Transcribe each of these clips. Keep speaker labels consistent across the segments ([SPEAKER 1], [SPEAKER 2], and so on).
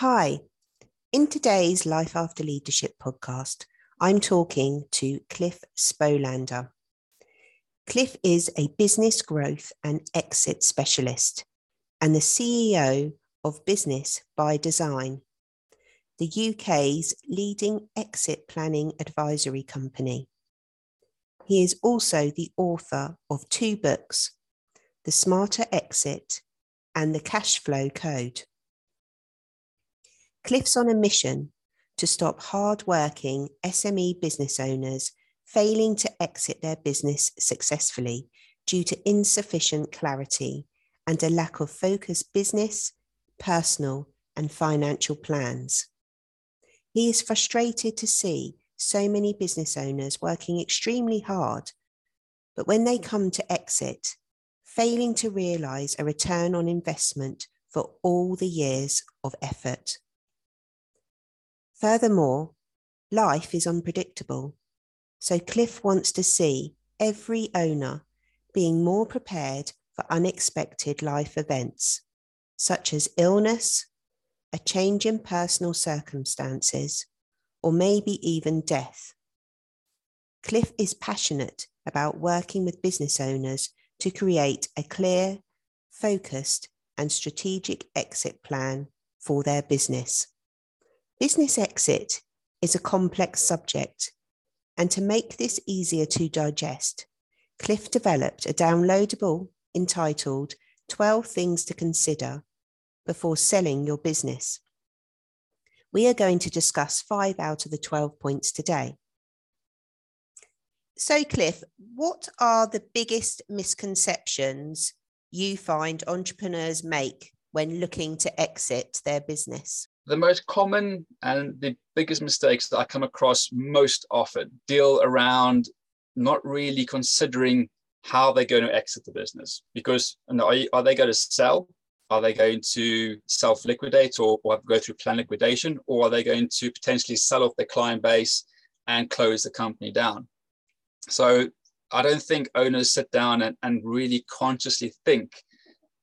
[SPEAKER 1] Hi. In today's Life After Leadership podcast, I'm talking to Cliff Spolander. Cliff is a business growth and exit specialist and the CEO of Business by Design, the UK's leading exit planning advisory company. He is also the author of two books, The Smarter Exit and The Cash Flow Code. Cliff's on a mission to stop hard-working SME business owners failing to exit their business successfully due to insufficient clarity and a lack of focused business, personal, and financial plans. He is frustrated to see so many business owners working extremely hard, but when they come to exit, failing to realize a return on investment for all the years of effort. Furthermore, life is unpredictable, so Cliff wants to see every owner being more prepared for unexpected life events, such as illness, a change in personal circumstances, or maybe even death. Cliff is passionate about working with business owners to create a clear, focused, and strategic exit plan for their business. Business exit is a complex subject, and to make this easier to digest, Cliff developed a downloadable entitled 12 Things to Consider Before Selling Your Business. We are going to discuss five out of the 12 points today. So, Cliff, what are the biggest misconceptions you find entrepreneurs make when looking to exit their business?
[SPEAKER 2] The most common and the biggest mistakes that I come across most often deal around not really considering how they're going to exit the business. Because are, are they going to sell? Are they going to self liquidate or, or go through plan liquidation? Or are they going to potentially sell off their client base and close the company down? So I don't think owners sit down and, and really consciously think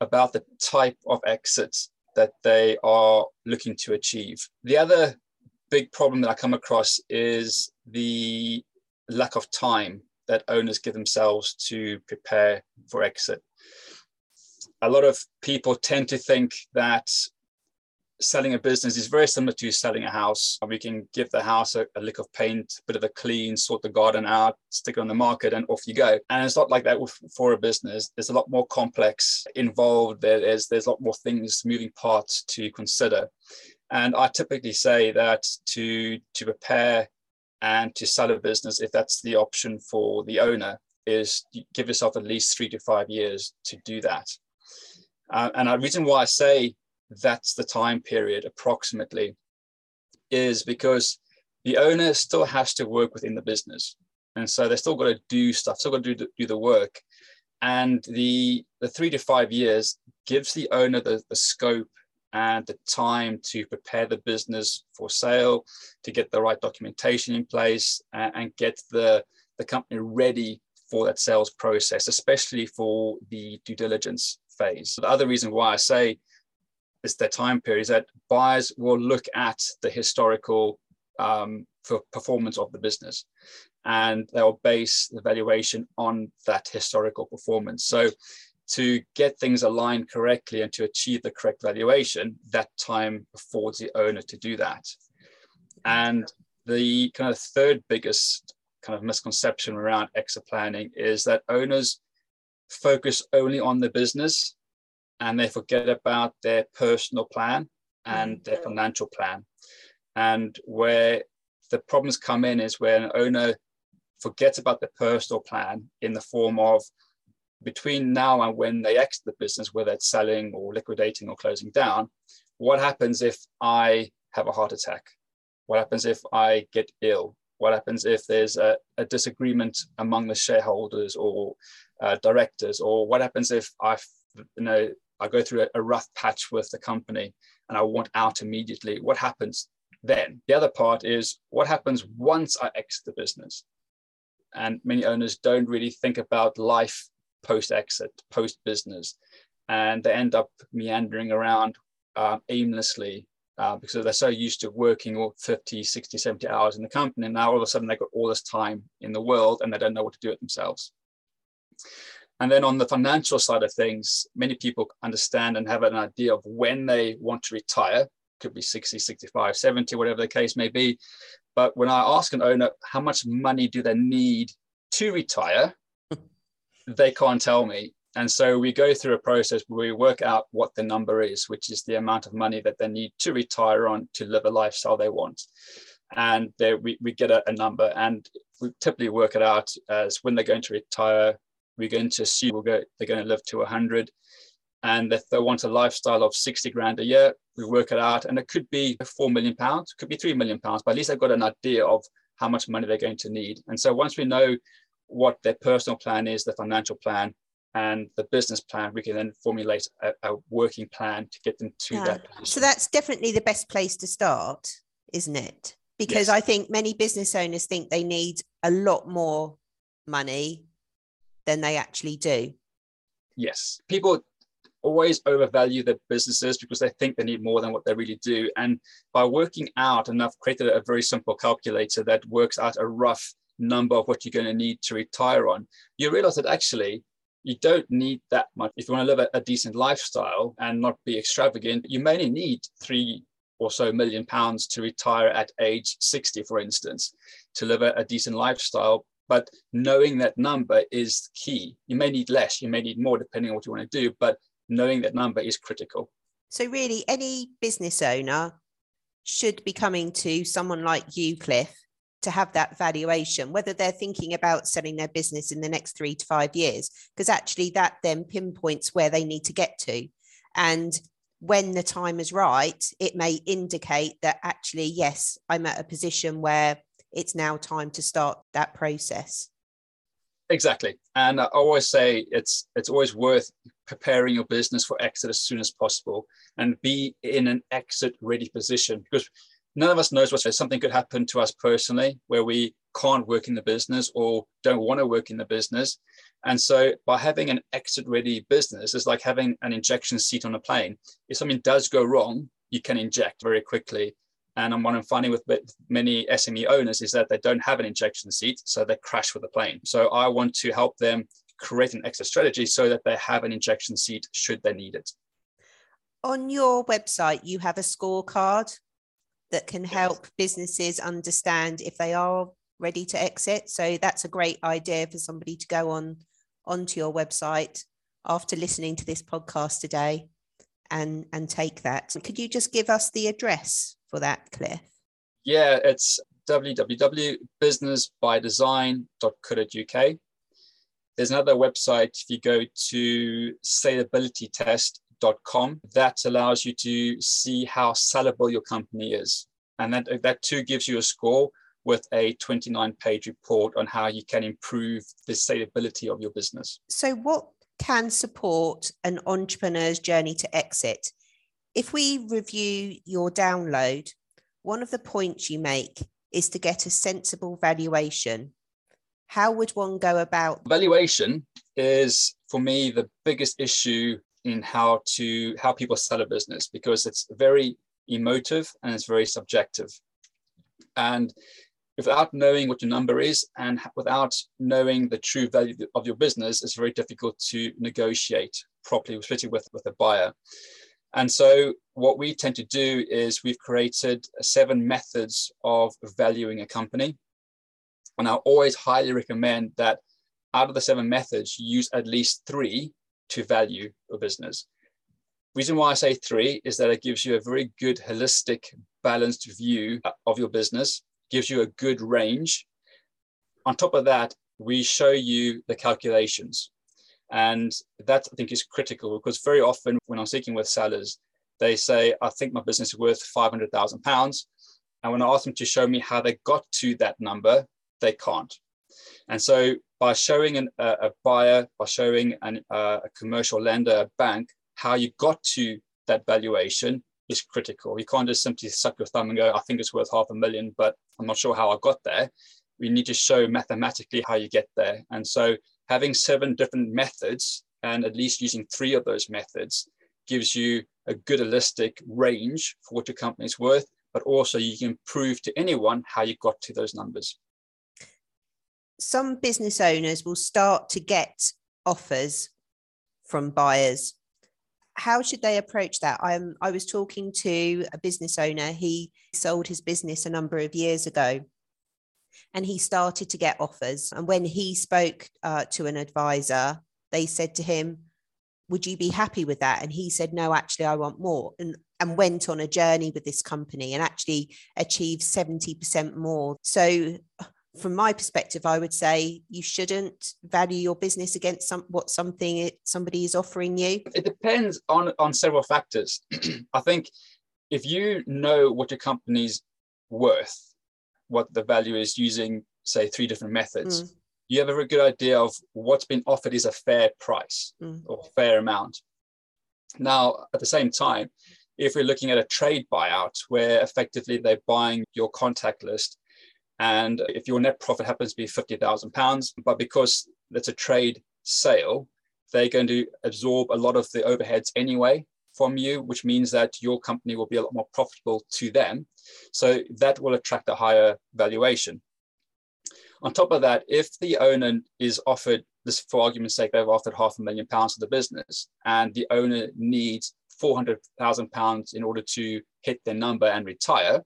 [SPEAKER 2] about the type of exits that they are looking to achieve. The other big problem that I come across is the lack of time that owners give themselves to prepare for exit. A lot of people tend to think that selling a business is very similar to selling a house. We can give the house a, a, lick of paint, a bit of a clean, sort the garden out, stick it on the market, and off you go. And it's not like that for a business. There's a lot more complex involved. There's there's a lot more things, moving parts to consider. And I typically say that to to prepare and to sell a business, if that's the option for the owner, is give yourself at least three to five years to do that. Uh, and the reason why I say that's the time period approximately is because the owner still has to work within the business. And so they still got to do stuff still got to do, do the work. And the the three to five years gives the owner the, the scope and the time to prepare the business for sale to get the right documentation in place and, get the the company ready for that sales process especially for the due diligence phase. The other reason why i say is their time period is that buyers will look at the historical um, for performance of the business and they'll base the valuation on that historical performance. So to get things aligned correctly and to achieve the correct valuation, that time affords the owner to do that. And the kind of third biggest kind of misconception around exit planning is that owners focus only on the business and they forget about their personal plan and their mm. financial plan. And where the problems come in is where an owner forgets about the personal plan in the form of between now and when they exit the business, whether it's selling or liquidating or closing down, what happens if I have a heart attack? What happens if I get ill? What happens if there's a, a disagreement among the shareholders or uh, directors? Or what happens if I, you know, I go through a, a rough patch with the company and I want out immediately. What happens then? The other part is what happens once I exit the business? And many owners don't really think about life post exit, post business, and they end up meandering around um, aimlessly uh, because they're so used to working all 50, 60, 70 hours in the company. And now all of a sudden they've got all this time in the world and they don't know what to do it themselves. And then on the financial side of things, many people understand and have an idea of when they want to retire. Could be 60, 65, 70, whatever the case may be. But when I ask an owner how much money do they need to retire, they can't tell me. And so we go through a process where we work out what the number is, which is the amount of money that they need to retire on to live a lifestyle they want. And there we, we get a, a number and we typically work it out as when they're going to retire, we're going to assume we'll go, they're going to live to 100. And if they want a lifestyle of 60 grand a year, we work it out. And it could be 4 million pounds, could be 3 million pounds, but at least they've got an idea of how much money they're going to need. And so once we know what their personal plan is, the financial plan, and the business plan, we can then formulate a, a working plan to get them to yeah. that.
[SPEAKER 1] Position. So that's definitely the best place to start, isn't it? Because yes. I think many business owners think they need a lot more money than they actually do.
[SPEAKER 2] Yes. People always overvalue their businesses because they think they need more than what they really do. And by working out, and I've created a very simple calculator that works out a rough number of what you're going to need to retire on, you realize that actually you don't need that much. If you want to live a, a decent lifestyle and not be extravagant, you may only need three or so million pounds to retire at age 60, for instance, to live a, a decent lifestyle. But knowing that number is key. You may need less, you may need more, depending on what you want to do, but knowing that number is critical.
[SPEAKER 1] So, really, any business owner should be coming to someone like you, Cliff, to have that valuation, whether they're thinking about selling their business in the next three to five years, because actually that then pinpoints where they need to get to. And when the time is right, it may indicate that actually, yes, I'm at a position where it's now time to start that process.
[SPEAKER 2] Exactly. And I always say it's it's always worth preparing your business for exit as soon as possible and be in an exit ready position because none of us knows what something could happen to us personally where we can't work in the business or don't want to work in the business. And so by having an exit ready business is like having an injection seat on a plane. If something does go wrong, you can inject very quickly. And what I'm finding with many SME owners is that they don't have an injection seat, so they crash with the plane. So I want to help them create an exit strategy so that they have an injection seat should they need it.
[SPEAKER 1] On your website, you have a scorecard that can help businesses understand if they are ready to exit. So that's a great idea for somebody to go on onto your website after listening to this podcast today and and take that. Could you just give us the address for that, Cliff?
[SPEAKER 2] Yeah, it's www.businessbydesign.co.uk. There's another website if you go to salabilitytest com that allows you to see how sellable your company is. And that, that too gives you a score with a 29 page report on how you can improve the salability of your business.
[SPEAKER 1] So, what can support an entrepreneur's journey to exit? If we review your download, one of the points you make is to get a sensible valuation. How would one go about?
[SPEAKER 2] Valuation is, for me, the biggest issue in how to how people sell a business because it's very emotive and it's very subjective and without knowing what your number is and without knowing the true value of your business it's very difficult to negotiate properly especially with with a buyer. And so what we tend to do is we've created seven methods of valuing a company. And i always highly recommend that out of the seven methods you use at least three to value a business. Reason why I say three is that it gives you a very good holistic, balanced view uh, of your business, gives you a good range. On top of that, we show you the calculations. And that I think is critical because very often when I'm speaking with sellers, they say, I think my business is worth £500,000. And when I ask them to show me how they got to that number, they can't. And so by showing an, a, a, buyer, by showing an, uh, a commercial lender, a bank, how you got to that valuation is critical. You can't just simply suck your thumb and go, I think it's worth half a million, but I'm not sure how I got there. We need to show mathematically how you get there. And so having seven different methods and at least using three of those methods gives you a good holistic range for what your company is worth, but also you can prove to anyone how you got to those numbers.
[SPEAKER 1] Some business owners will start to get offers from buyers. How should they approach that? I'm, I was talking to a business owner. He sold his business a number of years ago and he started to get offers. And when he spoke uh, to an advisor, they said to him, Would you be happy with that? And he said, No, actually, I want more. And, and went on a journey with this company and actually achieved 70% more. So, from my perspective, I would say you shouldn't value your business against some, what something it, somebody is offering you.
[SPEAKER 2] It depends on, on several factors. I think if you know what your company's worth, what the value is using, say, three different methods, mm. you have a very good idea of what's been offered is a fair price mm. or fair amount. Now, at the same time, if we're looking at a trade buyout where effectively they're buying your contact list, and if your net profit happens to be £50,000, but because it's a trade sale, they're going to absorb a lot of the overheads anyway from you, which means that your company will be a lot more profitable to them. So that will attract a higher valuation. On top of that, if the owner is offered this, for argument's sake, they've offered half a million pounds to the business, and the owner needs 400,000 pounds in order to hit their number and retire,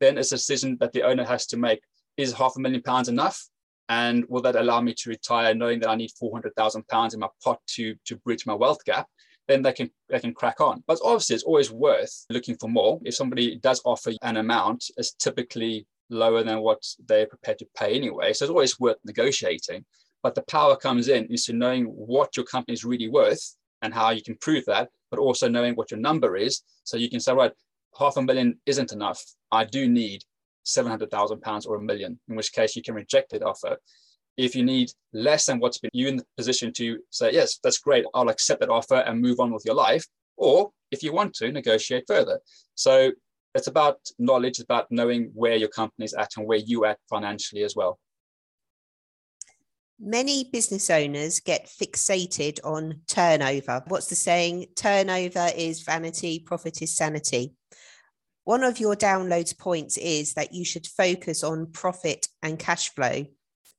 [SPEAKER 2] then it's a decision that the owner has to make. Is half a million pounds enough? And will that allow me to retire knowing that I need 400,000 pounds in my pot to, to bridge my wealth gap? then they can they can crack on. But obviously, it's always worth looking for more. If somebody does offer an amount, it's typically lower than what they're prepared to pay anyway. So it's always worth negotiating. But the power comes in is to knowing what your company is really worth and how you can prove that, but also knowing what your number is. So you can say, right, half a million isn't enough. I do need 700,000 pounds or a million, in which case you can reject that offer if you need less than what's been you in the position to say yes that's great i'll accept that offer and move on with your life or if you want to negotiate further so it's about knowledge about knowing where your company is at and where you at financially as well
[SPEAKER 1] Many business owners get fixated on turnover. What's the saying? Turnover is vanity, profit is sanity. One of your downloads points is that you should focus on profit and cash flow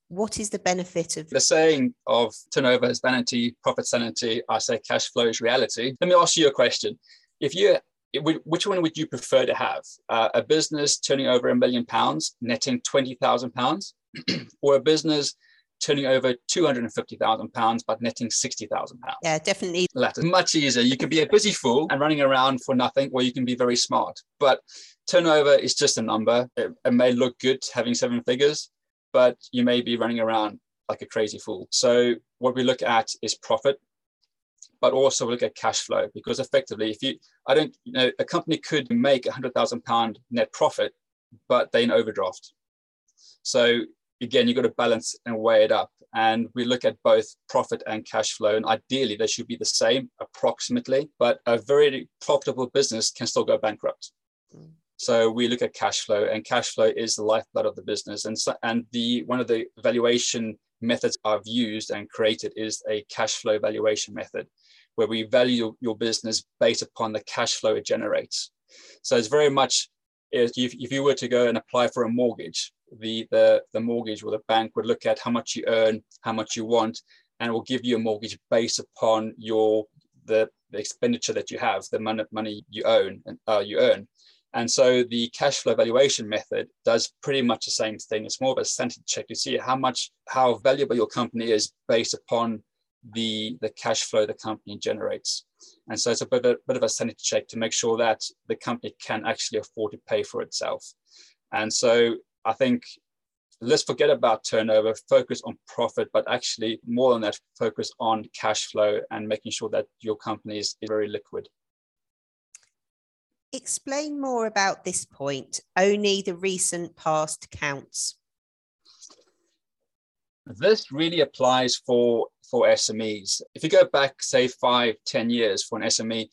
[SPEAKER 1] what is the benefit of
[SPEAKER 2] the saying of turnover is vanity, profit sanity? I say cash flow is reality. Let me ask you a question. If you which one would you prefer to have? Uh, a business turning over a million pounds, netting twenty thousand pounds, or a business turning over two hundred and fifty thousand pounds but netting sixty thousand pounds?
[SPEAKER 1] Yeah, definitely.
[SPEAKER 2] Latter. Much easier. You can be a busy fool and running around for nothing, or you can be very smart. But turnover is just a number. It, it may look good having seven figures, but you may be running around like a crazy fool. So what we look at is profit, but also we look at cash flow because effectively, if you, I don't, you know, a company could make a hundred thousand pound net profit, but they in overdraft. So again, you've got to balance and weigh it up. And we look at both profit and cash flow, and ideally they should be the same approximately. But a very profitable business can still go bankrupt. Mm. So we look at cash flow, and cash flow is the lifeblood of the business. And so, and the one of the valuation methods I've used and created is a cash flow valuation method, where we value your business based upon the cash flow it generates. So it's very much if, if you were to go and apply for a mortgage, the, the the mortgage or the bank would look at how much you earn, how much you want, and will give you a mortgage based upon your the, the expenditure that you have, the money, money you own and uh, you earn. And so the cash flow valuation method does pretty much the same thing. It's more of a sanity check to see how much, how valuable your company is based upon the, the cash flow the company generates. And so it's a bit, of a bit of a sanity check to make sure that the company can actually afford to pay for itself. And so I think let's forget about turnover, focus on profit, but actually more than that, focus on cash flow and making sure that your company is very liquid.
[SPEAKER 1] Explain more about this point. Only the recent past counts.
[SPEAKER 2] This really applies for, for SMEs. If you go back, say, five, ten years for an SME,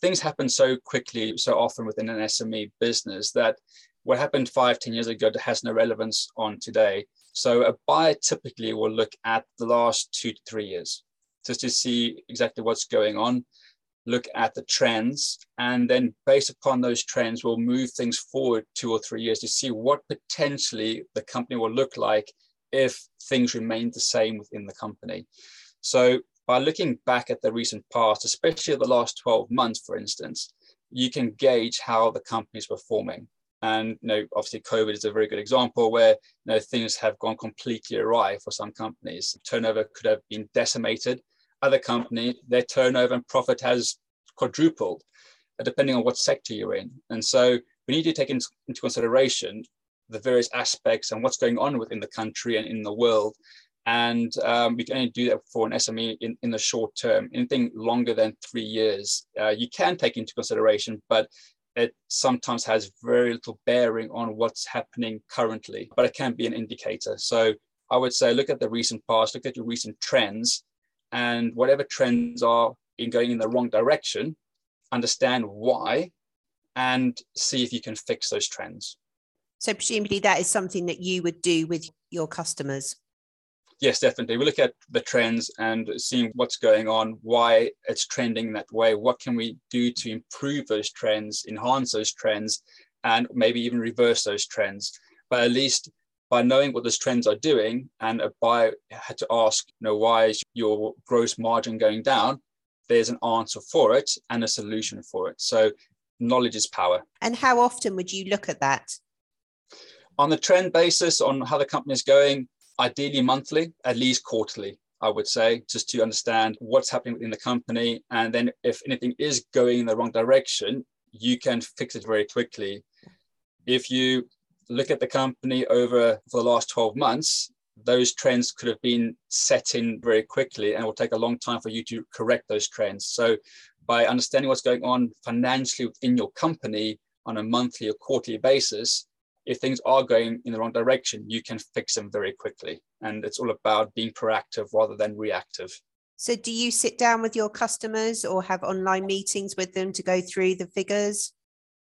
[SPEAKER 2] things happen so quickly, so often within an SME business that what happened five, ten years ago has no relevance on today. So a buyer typically will look at the last two to three years just to see exactly what's going on look at the trends, and then based upon those trends, we'll move things forward two or three years to see what potentially the company will look like if things remain the same within the company. So by looking back at the recent past, especially the last 12 months, for instance, you can gauge how the company is performing. And you know, obviously, COVID is a very good example where you know, things have gone completely awry for some companies. Turnover could have been decimated. Other company, their turnover and profit has quadrupled, uh, depending on what sector you're in. And so we need to take into consideration the various aspects and what's going on within the country and in the world. And um, we can only do that for an SME in, in the short term. Anything longer than three years, uh, you can take into consideration, but it sometimes has very little bearing on what's happening currently, but it can be an indicator. So I would say look at the recent past, look at your recent trends, and whatever trends are in going in the wrong direction, understand why, and see if you can fix those trends.
[SPEAKER 1] So presumably that is something that you would do with your customers.
[SPEAKER 2] Yes, definitely. We look at the trends and seeing what's going on, why it's trending that way, what can we do to improve those trends, enhance those trends, and maybe even reverse those trends. But at least by knowing what those trends are doing, and a buyer had to ask, you know, why is your gross margin going down? There's an answer for it and a solution for it. So knowledge is power.
[SPEAKER 1] And how often would you look at that?
[SPEAKER 2] On the trend basis, on how the company is going, ideally monthly, at least quarterly, I would say, just to understand what's happening within the company. And then if anything is going in the wrong direction, you can fix it very quickly. If you look at the company over for the last 12 months, those trends could have been set in very quickly and it will take a long time for you to correct those trends. So by understanding what's going on financially within your company on a monthly or quarterly basis, if things are going in the wrong direction, you can fix them very quickly. And it's all about being proactive rather than reactive.
[SPEAKER 1] So, do you sit down with your customers or have online meetings with them to go through the figures?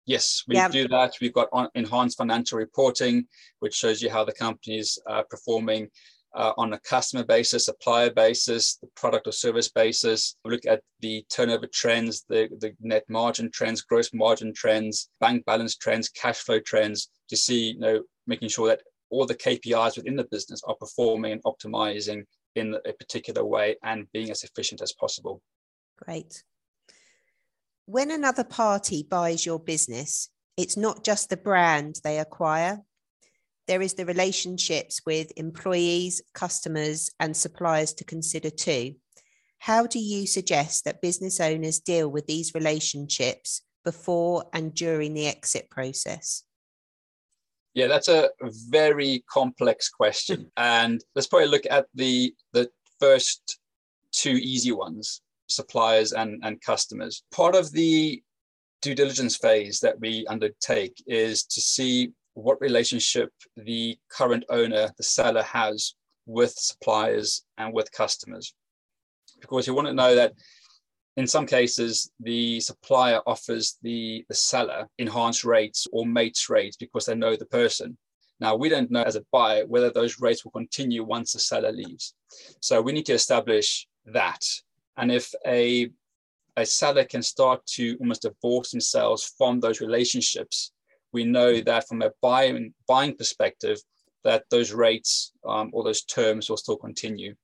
[SPEAKER 2] Yes, we yeah. do that. We've got enhanced financial reporting, which shows you how the company is uh, performing uh, on a customer basis, supplier basis, the product or service basis. We look at the turnover trends, the, the net margin trends, gross margin trends, bank balance trends, cash flow trends to see, you know, making sure that all the KPIs within the business are performing and optimizing in a particular way and being as efficient as possible.
[SPEAKER 1] Great. When another party buys your business, it's not just the brand they acquire, there is the relationships with employees, customers, and suppliers to consider too. How do you suggest that business owners deal with these relationships before and during the exit process?
[SPEAKER 2] Yeah, that's a very complex question. and let's probably look at the, the first two easy ones suppliers and, and customers. Part of the due diligence phase that we undertake is to see what relationship the current owner, the seller, has with suppliers and with customers. Because you want to know that in some cases, the supplier offers the, the seller enhanced rates or mates rates because they know the person. Now, we don't know as a buyer whether those rates will continue once the seller leaves. So we need to establish that. And if a, a seller can start to almost divorce themselves from those relationships we know that from a buying buying perspective, that those rates um, or those terms will still continue.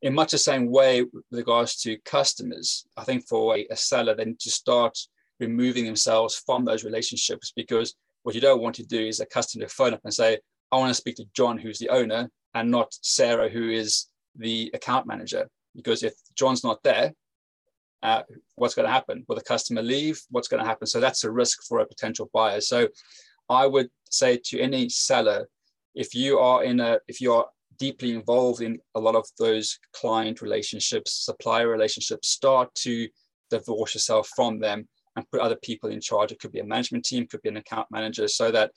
[SPEAKER 2] In much the same way with regards to customers, I think for a, a seller, then to start removing themselves from those relationships because what you don't want to do is a customer phone up and say, I want to speak to John, who's the owner, and not Sarah, who is the account manager. Because if John's not there, uh, what's going to happen? Will the customer leave? What's going to happen? So that's a risk for a potential buyer. So I would say to any seller, if you are in a, if you are deeply involved in a lot of those client relationships, supplier relationships, start to divorce yourself from them and put other people in charge. It could be a management team, could be an account manager, so that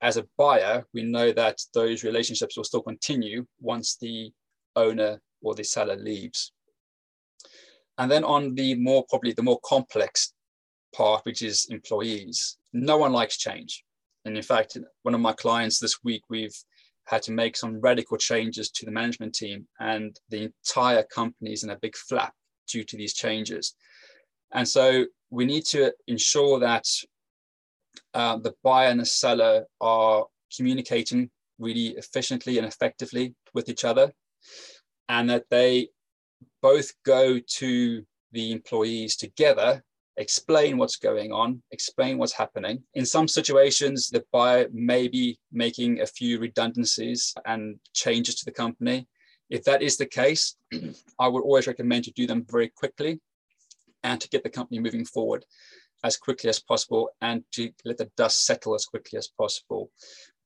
[SPEAKER 2] as a buyer, we know that those relationships will still continue once the owner or the seller leaves. And then on the more probably the more complex part, which is employees, no one likes change. And in fact, one of my clients this week, we've had to make some radical changes to the management team, and the entire company is in a big flap due to these changes. And so we need to ensure that uh, the buyer and the seller are communicating really efficiently and effectively with each other, and that they both go to the employees together, explain what's going on, explain what's happening. In some situations, the buyer may be making a few redundancies and changes to the company. If that is the case, I would always recommend to do them very quickly and to get the company moving forward as quickly as possible and to let the dust settle as quickly as possible.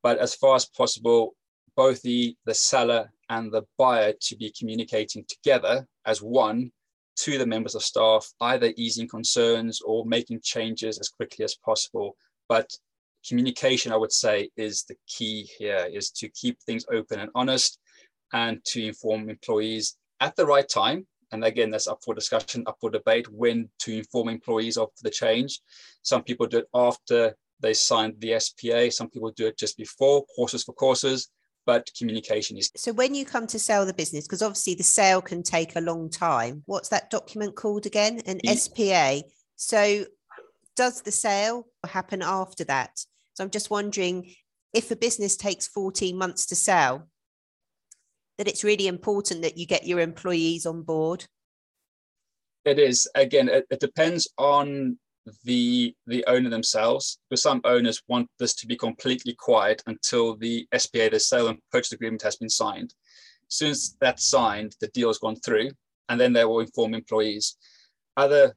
[SPEAKER 2] But as far as possible, both the, the seller and the buyer to be communicating together as one to the members of staff, either easing concerns or making changes as quickly as possible. But communication, I would say, is the key here, is to keep things open and honest and to inform employees at the right time. And again, that's up for discussion, up for debate when to inform employees of the change. Some people do it after they signed the SPA, some people do it just before, courses for courses but communication is.
[SPEAKER 1] So when you come to sell the business, because obviously the sale can take a long time, what's that document called again? An the, SPA. So does the sale happen after that? So I'm just wondering if a business takes 14 months to sell, that it's really important that you get your employees on board.
[SPEAKER 2] It is. Again, it, it depends on the the owner themselves. Because some owners want this to be completely quiet until the SPA, the sale and purchase agreement, has been signed. As soon as that's signed, the deal has gone through, and then they will inform employees. Other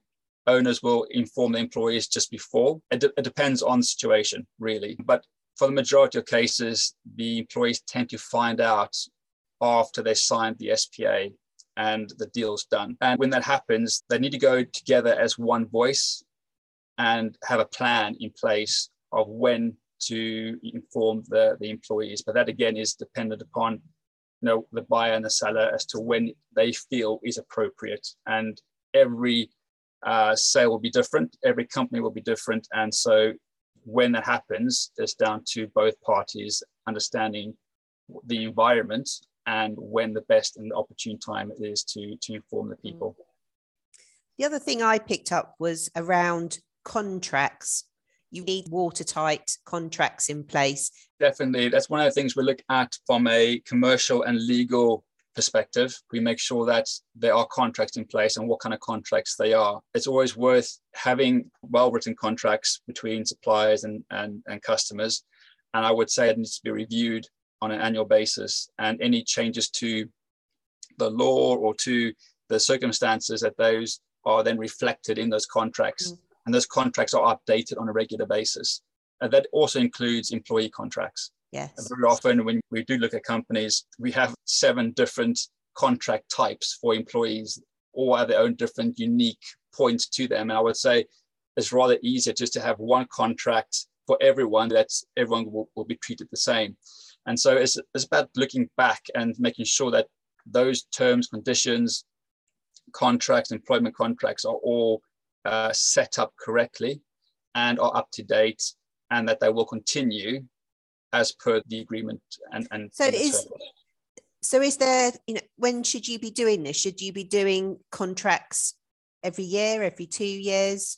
[SPEAKER 2] owners will inform the employees just before. It, de- it depends on the situation, really. But for the majority of cases, the employees tend to find out after they signed the SPA and the deal's done. And when that happens, they need to go together as one voice and have a plan in place of when to inform the, the employees. But that again is dependent upon you know the buyer and the seller as to when they feel is appropriate. And every uh, sale will be different, every company will be different. And so when that happens, it's down to both parties understanding the environment and when the best and opportune time is to, to inform the people.
[SPEAKER 1] The other thing I picked up was around contracts you need watertight contracts in place.
[SPEAKER 2] Definitely. That's one of the things we look at from a commercial and legal perspective. We make sure that there are contracts in place and what kind of contracts they are. It's always worth having well written contracts between suppliers and, and, and customers. And I would say it needs to be reviewed on an annual basis. And any changes to the law or to the circumstances that those are then reflected in those contracts. Mm and those contracts are updated on a regular basis. And that also includes employee contracts.
[SPEAKER 1] Yes.
[SPEAKER 2] very often, when we do look at companies, we have seven different contract types for employees, all have their own different unique points to them. And I would say it's rather easier just to have one contract for everyone that everyone will, will be treated the same. And so it's, it's about looking back and making sure that those terms, conditions, contracts, employment contracts are all uh, set up correctly and are up to date and that they will continue as per the agreement and, and
[SPEAKER 1] so is so is there you know when should you be doing this? Should you be doing contracts every year every two years?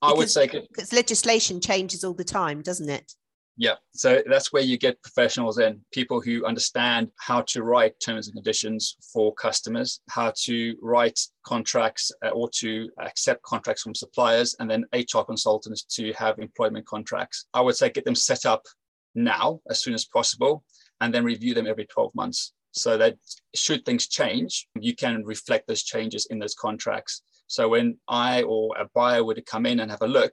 [SPEAKER 2] Because, i would say
[SPEAKER 1] because legislation changes all the time doesn't it
[SPEAKER 2] yeah, so that's where you get professionals and people who understand how to write terms and conditions for customers, how to write contracts uh, or to accept contracts from suppliers, and then HR consultants to have employment contracts. I would say get them set up now as soon as possible and then review them every 12 months so that should things change, you can reflect those changes in those contracts. So when I or a buyer would come in and have a look,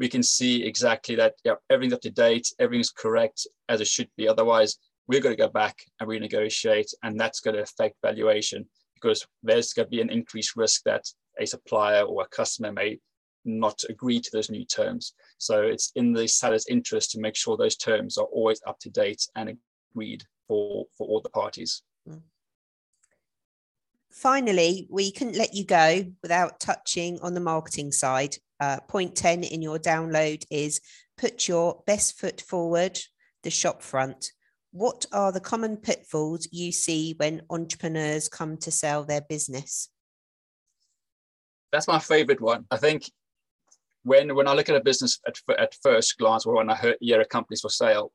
[SPEAKER 2] we can see exactly that yeah, everything's up to date, everything's correct as it should be. Otherwise, we're going to go back and renegotiate, and that's going to affect valuation because there's going to be an increased risk that a supplier or a customer may not agree to those new terms. So it's in the seller's interest to make sure those terms are always up to date and agreed for, for all the parties.
[SPEAKER 1] Finally, we couldn't let you go without touching on the marketing side uh, point 10 in your download is put your best foot forward, the shop front. What are the common pitfalls you see when entrepreneurs come to sell their business?
[SPEAKER 2] That's my favorite one. I think when when I look at a business at, at first glance or when I hear a company's for sale,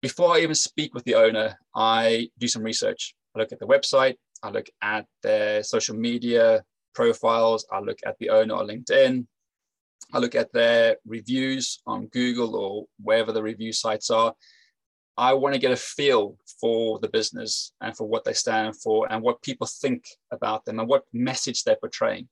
[SPEAKER 2] before I even speak with the owner, I do some research. I look at the website, I look at their social media profiles, I look at the owner on LinkedIn, I look at their reviews on Google or wherever the review sites are. I want to get a feel for the business and for what they stand for and what people think about them and what message they're portraying.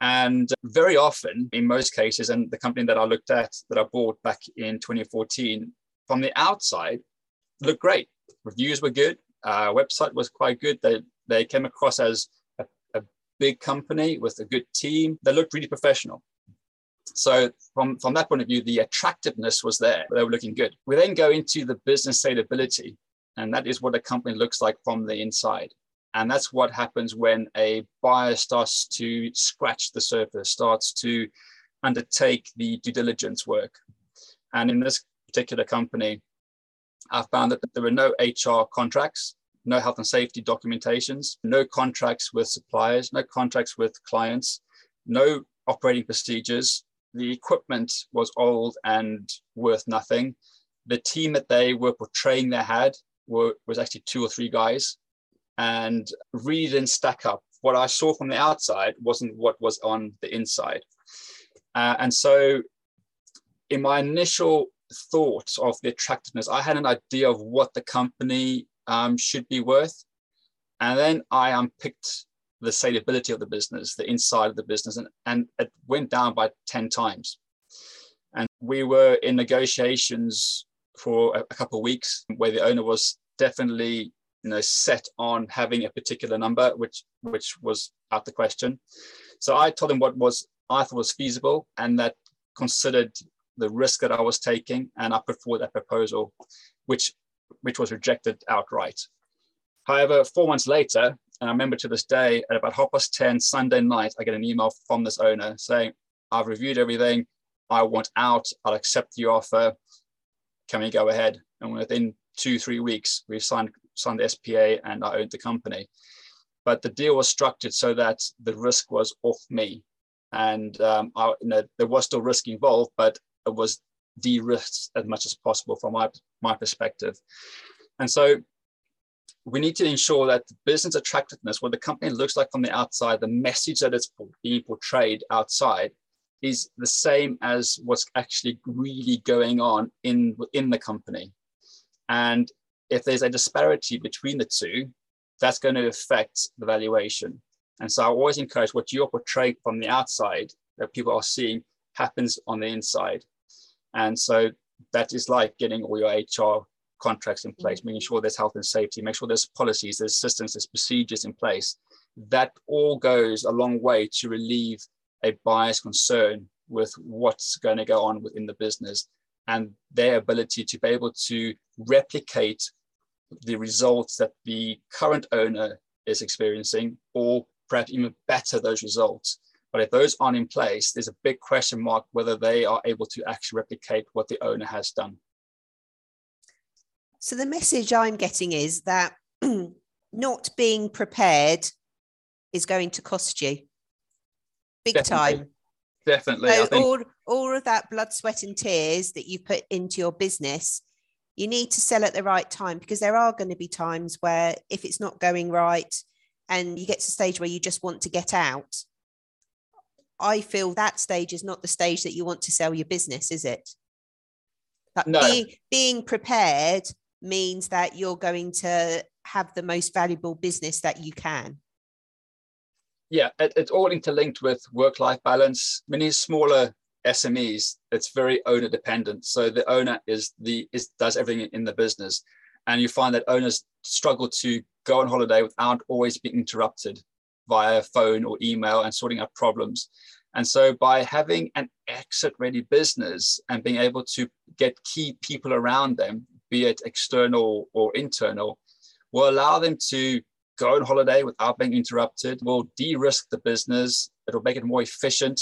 [SPEAKER 2] And very often, in most cases, and the company that I looked at that I bought back in 2014, from the outside, looked great. Reviews were good. Uh, website was quite good. They they came across as big company with a good team. They looked really professional. So from, from that point of view, the attractiveness was there. They were looking good. We then go into the business salability, and that is what a company looks like from the inside. And that's what happens when a buyer starts to scratch the surface, starts to undertake the due diligence work. And in this particular company, I found that there were no HR contracts, no health and safety documentations, no contracts with suppliers, no contracts with clients, no operating procedures. The equipment was old and worth nothing. The team that they were portraying they had were, was actually two or three guys and really didn't stack up. What I saw from the outside wasn't what was on the inside. Uh, and so, in my initial thoughts of the attractiveness, I had an idea of what the company um, should be worth. And then I unpicked the salability of the business, the inside of the business, and, and it went down by 10 times. And we were in negotiations for a, a couple of weeks where the owner was definitely you know set on having a particular number which which was out the question so i told him what was i thought was feasible and that considered the risk that i was taking and i put forward that proposal which which was rejected outright. However four months later and i remember to this day at about half past 10 sunday night i get an email from this owner saying i've reviewed everything. I want out. I'll accept the offer. Can we go ahead? And within two three weeks we signed signed the SPA and I owned the company. But the deal was structured so that the risk was off me. And um, I, you know, there was still risk involved, but it was de-risked as much as possible from my, my perspective. And so we need to ensure that the business attractiveness, what the company looks like from the outside, the message that it's being portrayed outside is the same as what's actually really going on in, in the company. And if there's a disparity between the two, that's going to affect the valuation. And so I always encourage what you're portraying from the outside that people are seeing happens on the inside. And so that is like getting all your HR contracts in place, mm-hmm. making sure there's health and safety, make sure there's policies, there's systems, there's procedures in place. That all goes a long way to relieve a buyer's concern with what's going to go on within the business and their ability to be able to replicate the results that the current owner is experiencing, or perhaps even better those results. But if those aren't in place, there's a big question mark whether they are able to actually replicate what the owner has done.
[SPEAKER 1] So the message I'm getting is that not being prepared is going to cost you big
[SPEAKER 2] Definitely.
[SPEAKER 1] time.
[SPEAKER 2] Definitely.
[SPEAKER 1] So all, all of that blood, sweat, and tears that you put into your business you need to sell at the right time because there are going to be times where if it's not going right and you get to a stage where you just want to get out i feel that stage is not the stage that you want to sell your business is it? But
[SPEAKER 2] no.
[SPEAKER 1] being, being prepared means that you're going to have the most valuable business that you can.
[SPEAKER 2] Yeah it, it's all interlinked with work life balance. Many smaller SMEs, it's very owner dependent. So the owner is the is does everything in the business, and you find that owners struggle to go on holiday without always being interrupted via phone or email and sorting out problems. And so by having an exit ready business and being able to get key people around them, be it external or internal, will allow them to go on holiday without being interrupted, will de-risk the business, it'll make it more efficient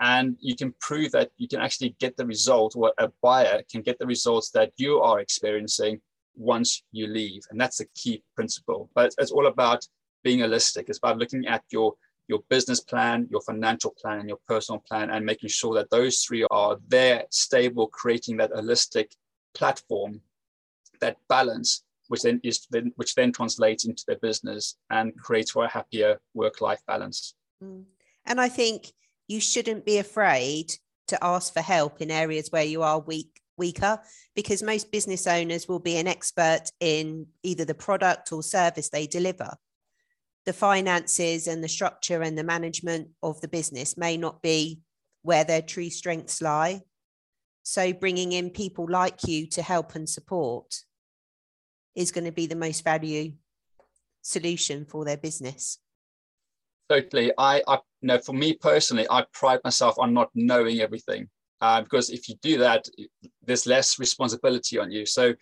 [SPEAKER 2] and you can prove that you can actually get the result or a buyer can get the results that you are experiencing once you leave and that's a key principle but it's all about being holistic it's about looking at your your business plan, your financial plan, and your personal plan, and making sure that those three are there, stable, creating that holistic platform, that balance, which then is then, which then translates into their business and creates for a happier work-life balance.
[SPEAKER 1] Mm. And I think you shouldn't be afraid to ask for help in areas where you are weak weaker because most business owners will be an expert in either the product or service they deliver the finances and the structure and the management of the business may not be where their true strengths lie. So, bringing in people like you to help and support is going to be the most value solution for their business.
[SPEAKER 2] Totally. I, I know for me personally, I pride myself on not knowing everything uh, because if you do that, there's less responsibility on you. So,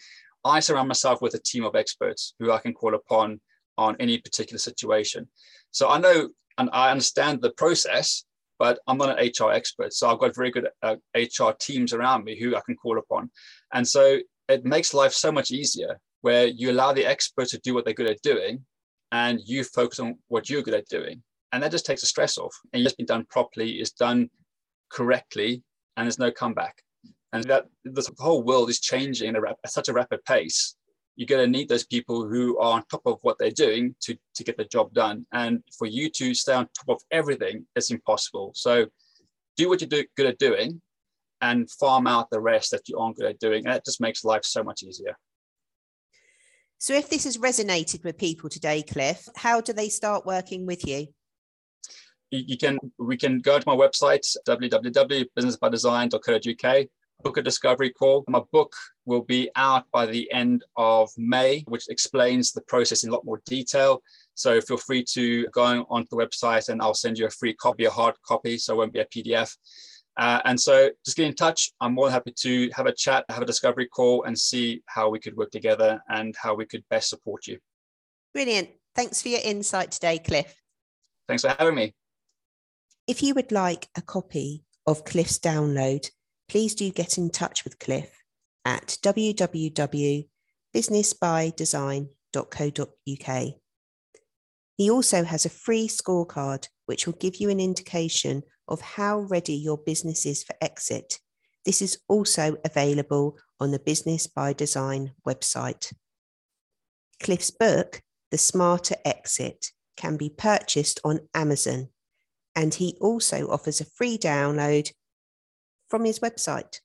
[SPEAKER 2] I surround myself with a team of experts who I can call upon on any particular situation. So I know and I understand the process, but I'm not an HR expert. So I've got very good uh, HR teams around me who I can call upon. And so it makes life so much easier where you allow the experts to do what they're good at doing and you focus on what you're good at doing. And that just takes the stress off. And it's been done properly, it's done correctly, and there's no comeback. And that the whole world is changing at such a rapid pace you're going to need those people who are on top of what they're doing to, to get the job done. And for you to stay on top of everything, it's impossible. So do what you're do, good at doing and farm out the rest that you aren't good at doing. And that just makes life so much easier.
[SPEAKER 1] So if this has resonated with people today, Cliff, how do they start working with you?
[SPEAKER 2] You can we can go to my website www.businessbydesign.co.uk book a discovery call. My book will be out by the end of May, which explains the process in a lot more detail. So feel free to go onto the website and I'll send you a free copy, a hard copy, so it won't be a PDF. Uh, and so just get in touch. I'm more than happy to have a chat, have a discovery call, and see how we could work together and how we could best support you.
[SPEAKER 1] Brilliant. Thanks for your insight today, Cliff.
[SPEAKER 2] Thanks for having me.
[SPEAKER 1] If you would like a copy of Cliff's download, please do get in touch with Cliff at www.businessbydesign.co.uk. He also has a free scorecard which will give you an indication of how ready your business is for exit. This is also available on the Business by Design website. Cliff's book, The Smarter Exit, can be purchased on Amazon, and he also offers a free download from his website.